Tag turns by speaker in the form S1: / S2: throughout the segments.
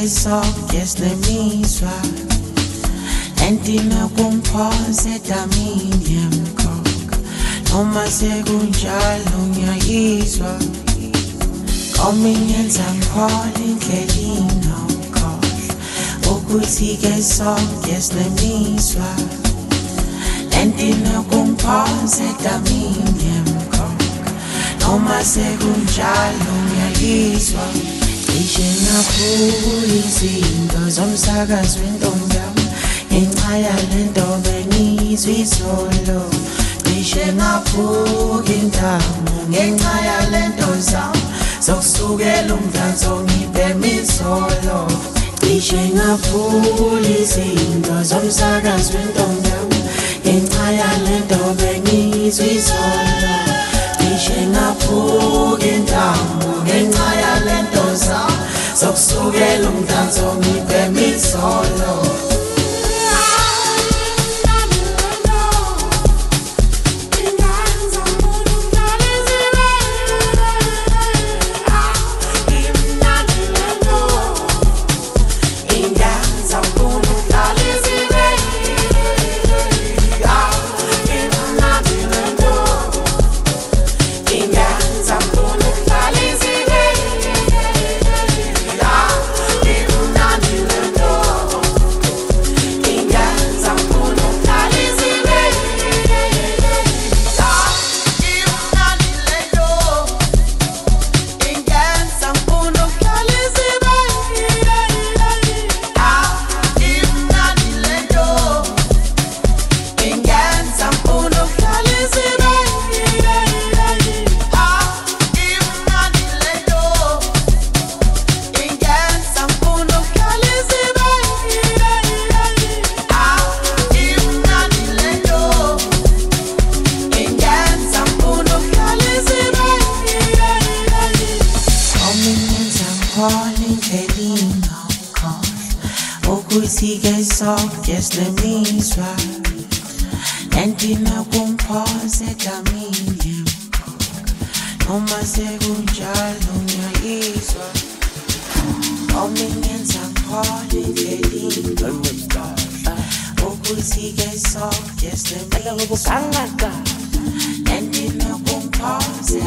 S1: Ukuthi-ke sonke sinemizwa Entina kumphoze damini yemkhokha Noma sekunjalo ngiyayizwa Komingenza ngiphola indlela inokhohlwa Ukuthi-ke sonke sinemizwa Entina kumphoze damini yemkhokha Noma sekunjalo ngiyayizwa Ngishengaphula izinto zomsakazweni ntombi yami Ngenxa yale nto bengizwe izolo Ngishengaphula intamo ngenxa yale nto zami Zokusukela umdanso ngibhema izolo Ngishengaphula izinto zomsakazweni ntombi yami Ngenxa yale nto bengizwe izolo Ngishengaphula intamo ngenxa yalento zami zokusukela umdanso ngibhema izolo ukuthi-ke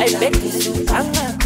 S1: kumphoze egamile noma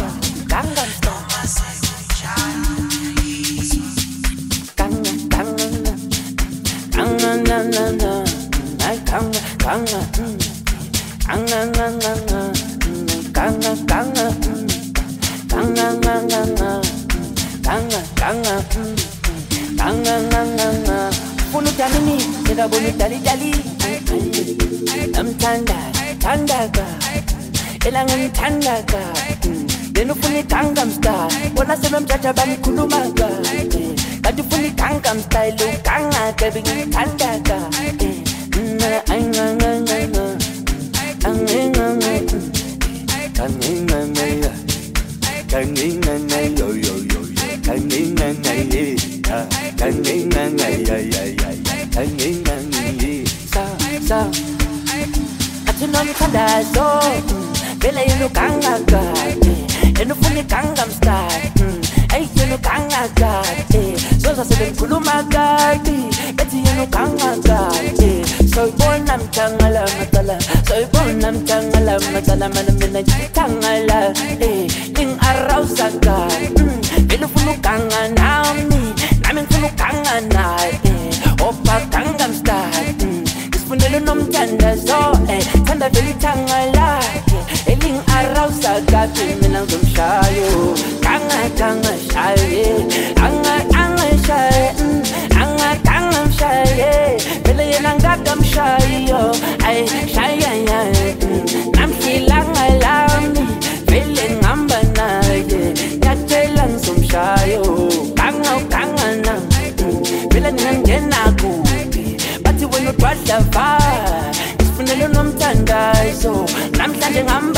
S2: sebengikhuluma kade Bethi yena uganga kade Soyibona mthangala macala Soyibona mthangala macala Mana mina ngithangala Eh ning-arousa kade mm. Vele ufuna uganga nami Nami ngifuna uganga naye Opa Gangnam Style. Isifundela unomthandazo eh. Thanda vele ithanga lakhe elingi-arousa kade mina ngizomshayo Ganga ganga shaye Anga anga ngakamshayo Ay shaya ya mm. Namhlilanga lami Vele ngihamba naye Ngiyatshela ngizomshayo Ganga uganga na mm. Vele ngingangena kuphi Bathi wena udwadlava Isifunelo nomthandazo Namhlanje ngihamba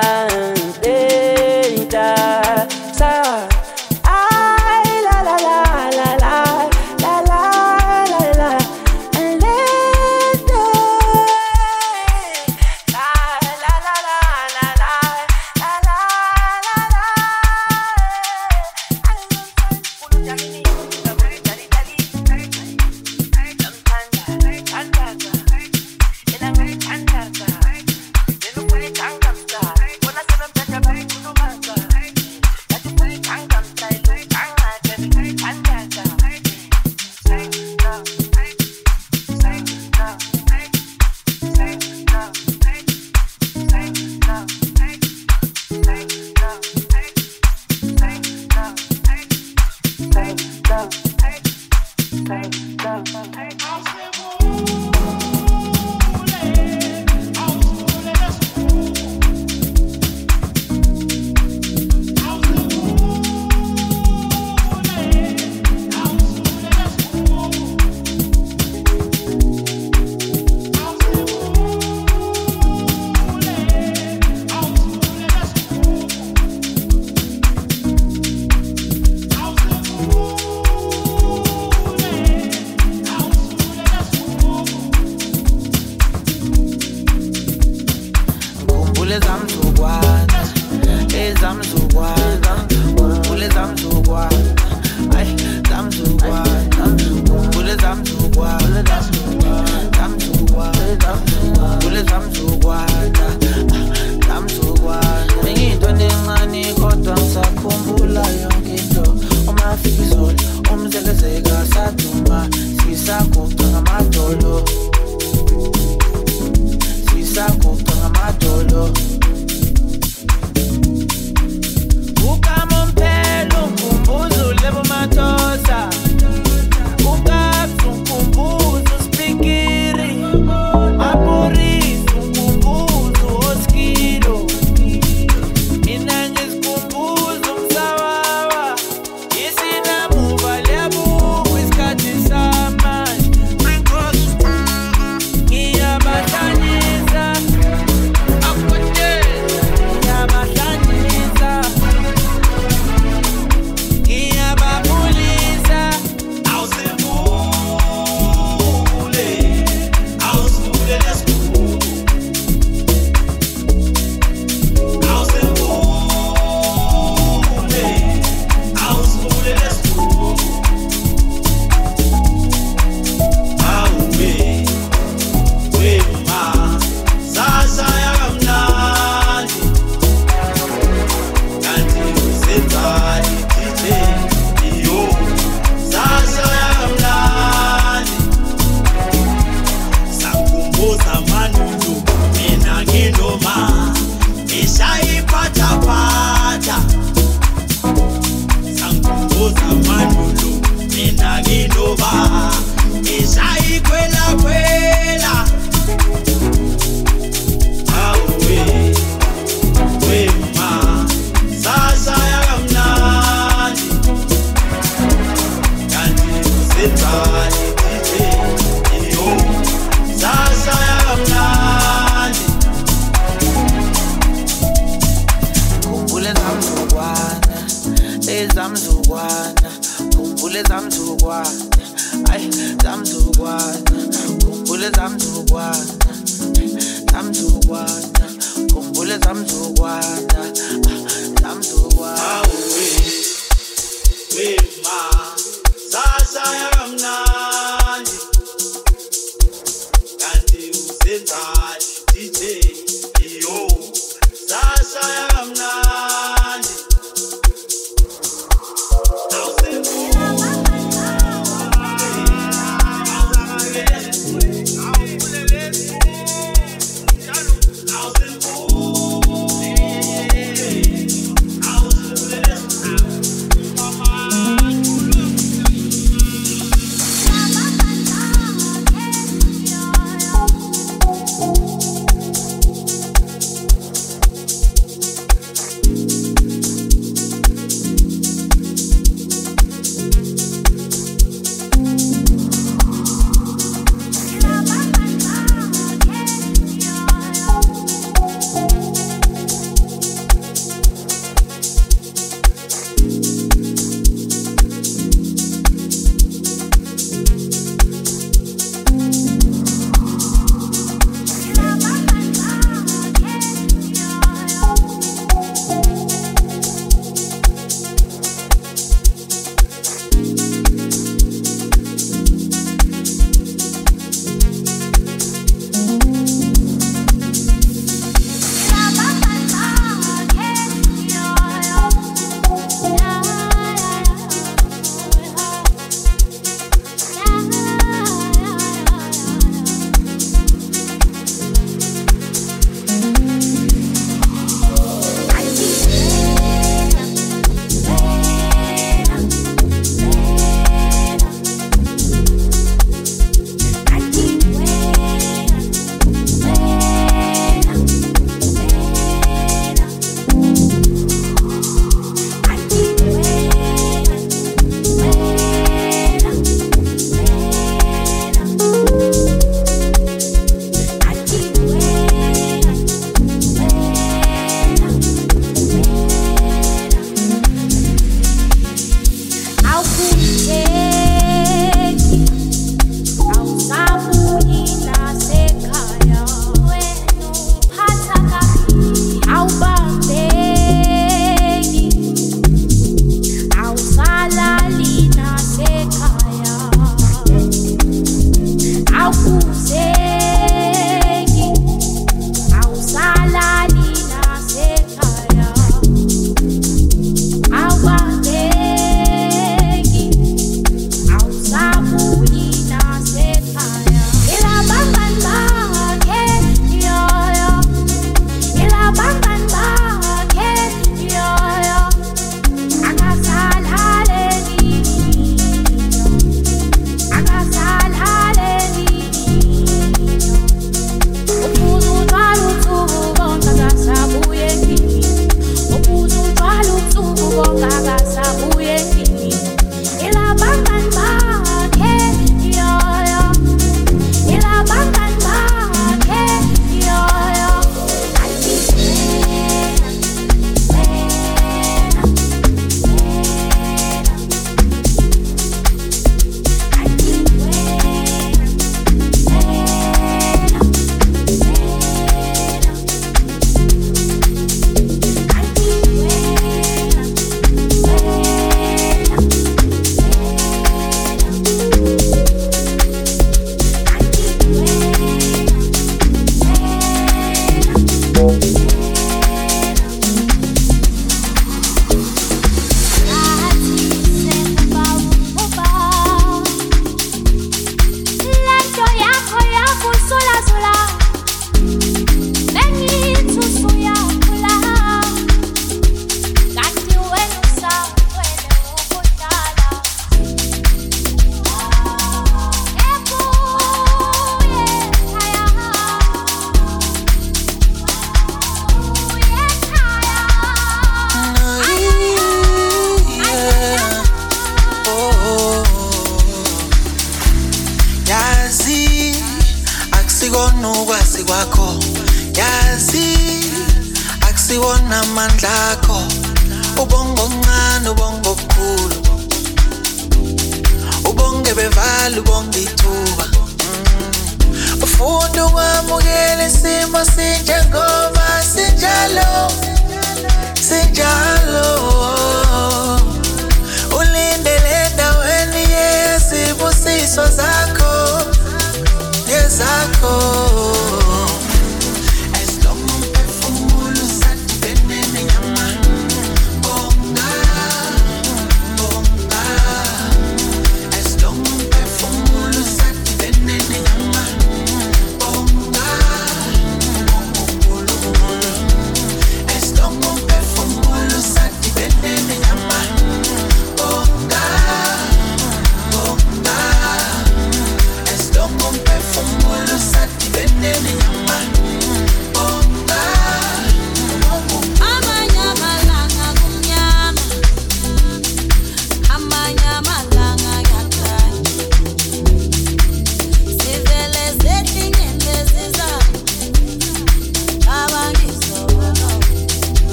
S3: yezakho
S4: ngicela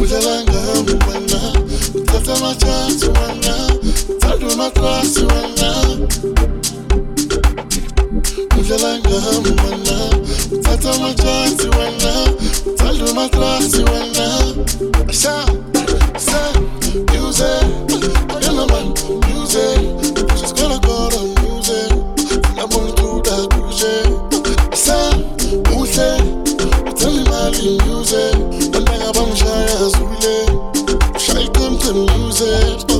S4: udlalanga wena uthatha amatshansi wena uthanda umakrasi wena. Udlalanga wena uthatha amatshansi wena uthanda umakrasi wena. Sha dance, we. Try them to
S1: lose it.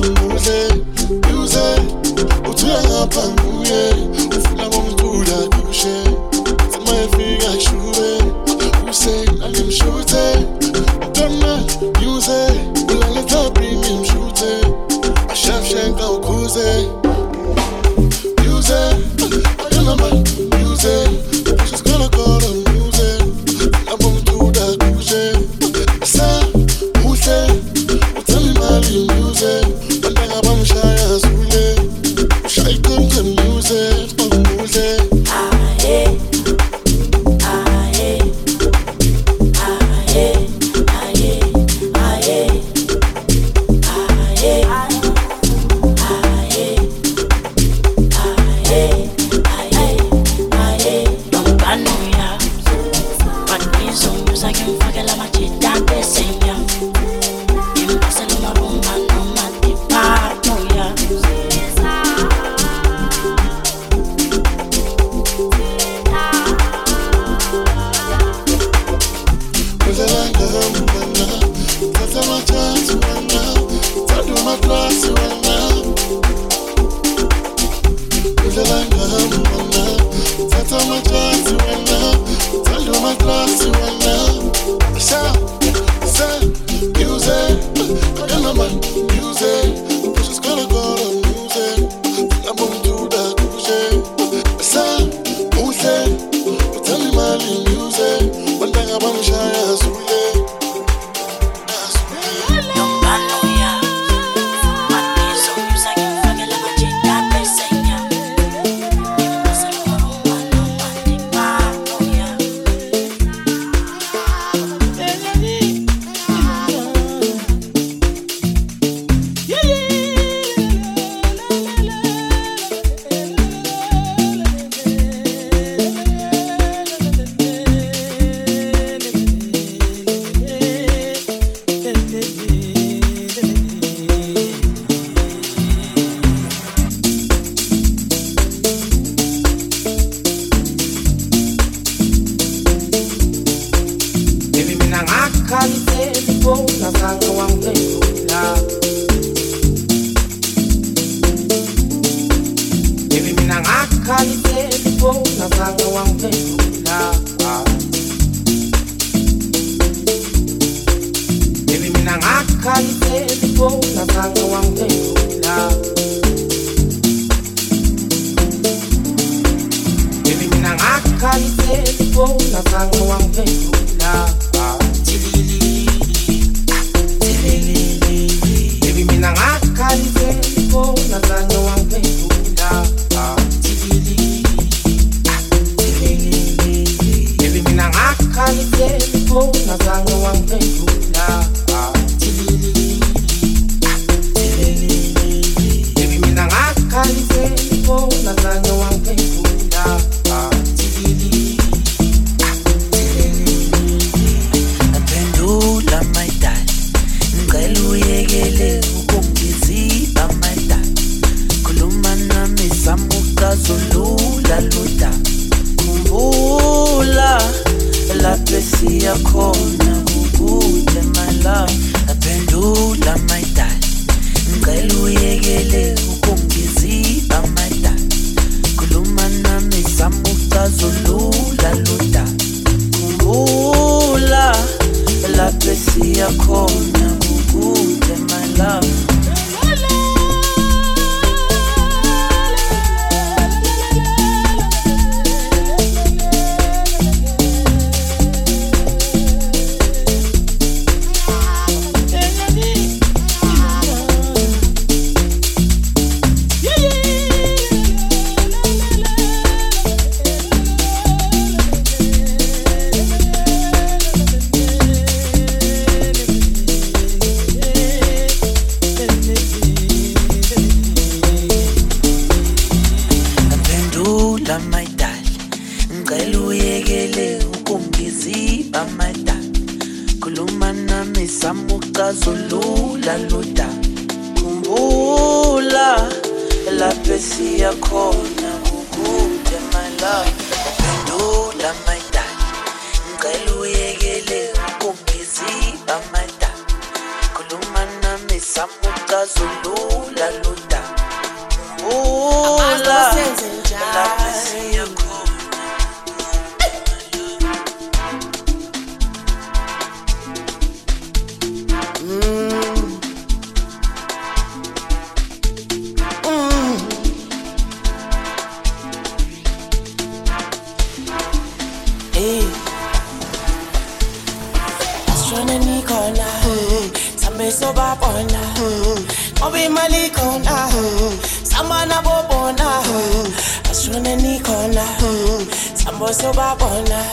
S1: Nikhona Sambo sobabona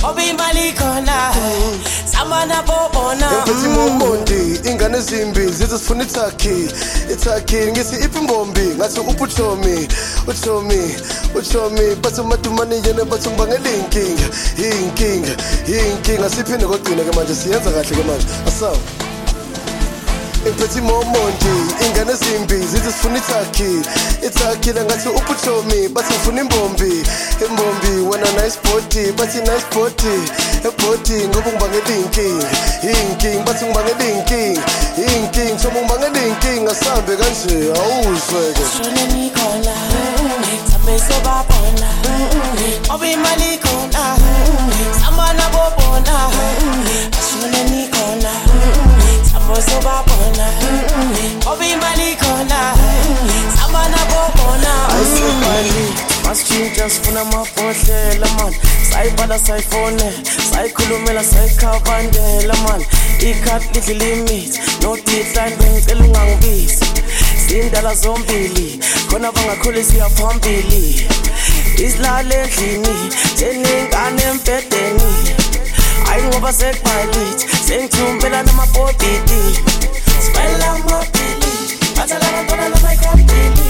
S1: Ngoba imali khona Samana bobona
S5: Emphathi momondi ingane ezimbi zithi sifuna ithakhi ithakhi ngithi iphi imbombi ngathi uphuchomi uchomi uchomi bathi umadumane yena bathi ngibangela iy'nkinga iy'nkinga iy'nkinga siphinde kogcina ke manje siyenza kahle ke manje. Asawu. Imphethi momondi ingane ezimbi zithi sifuna ithakhi ithakhi la ngathi uphuchomi bathi ngifuna imbombi. Imbombi wena nice body bathi nice body. Ebhodi ngoba ngibangela iy'nkinga iy'nkinga bathi ngibangela iy'nkinga iy'nkinga soba ngibangela iy'nkinga sambe kanje awuzweke
S1: Asishone nikhona Sambe sobabona Asitshintsha sifuna amabhodlela mani sayibala sayifonela sayikhulumela sayikhabandela mani ikhadi lidla limithi no decline bengicela ungangibizi. Sindala zombili khona bangakhulisa iyaphambili isilale endlini seningane empedeni ayi ngoba sekubalithi sengithumbela namabhodidi. Sibalela amabhili bathela abantwana
S6: namayikabhili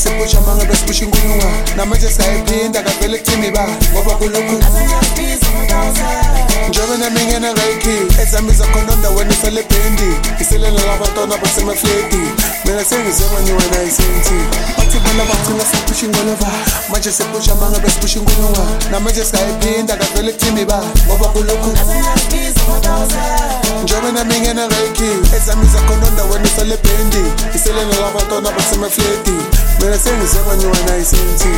S6: manje sipusha mangabe sipusha inkulungwa namanje sayiphinda kavele kuthini ba. Ngoba kulokhu njengoba nami ngena kayikhi ezami zakhona ndaweni isele bhendi iselela labantwana basemafleti mina sengizebanyi wena isenti bathi bona bagcina siphisha ingolova manje sipusha mangabe sipusha inkulungwa namanje sayiphinda kavele kuthini ba. Ngoba kulokhu njengoba nami ngena kayikhi ezami zakhona ndaweni isele bhendi iselela labantwana basemafleti mina sengizebanyi wena isenti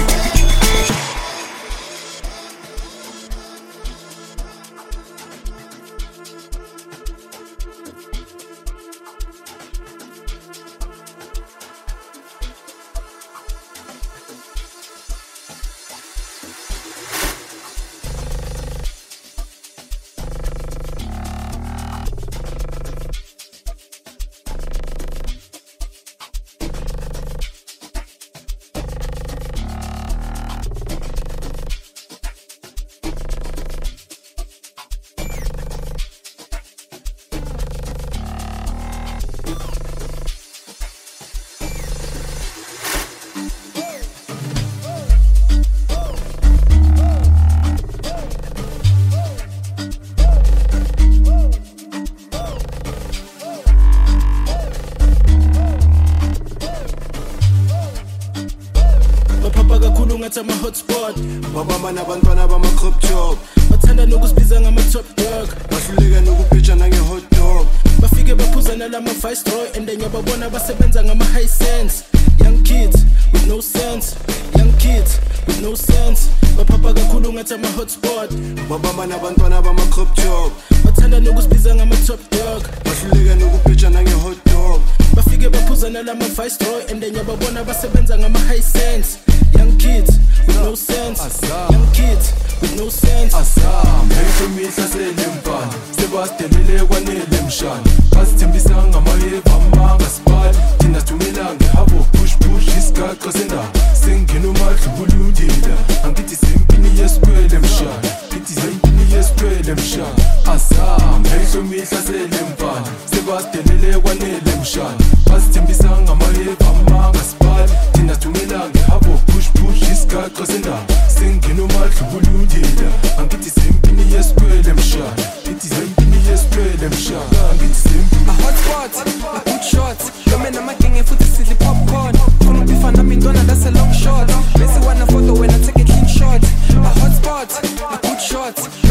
S7: mshana azam ehlomihlasele mfana sebadelele kwanele mshana bazithembisa ngamayeva mangasipali thina thumela ngehabo push push isigaqa sendaba sengena umadlubulundila angithi sempini yesikwele mshana ngithi sempini yesikwele mshana angithi sempini
S1: a hotspot a good shot. Nome namagenge eh, futhi sidli popcorn. Funa ukufana nami intwana that's a long shot. Bese wana photo wena take a clean shot. A hotspot a good shot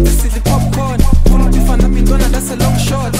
S1: nome namagenge futhi sidli popcorn funa ukufana nami intwana that's a long shot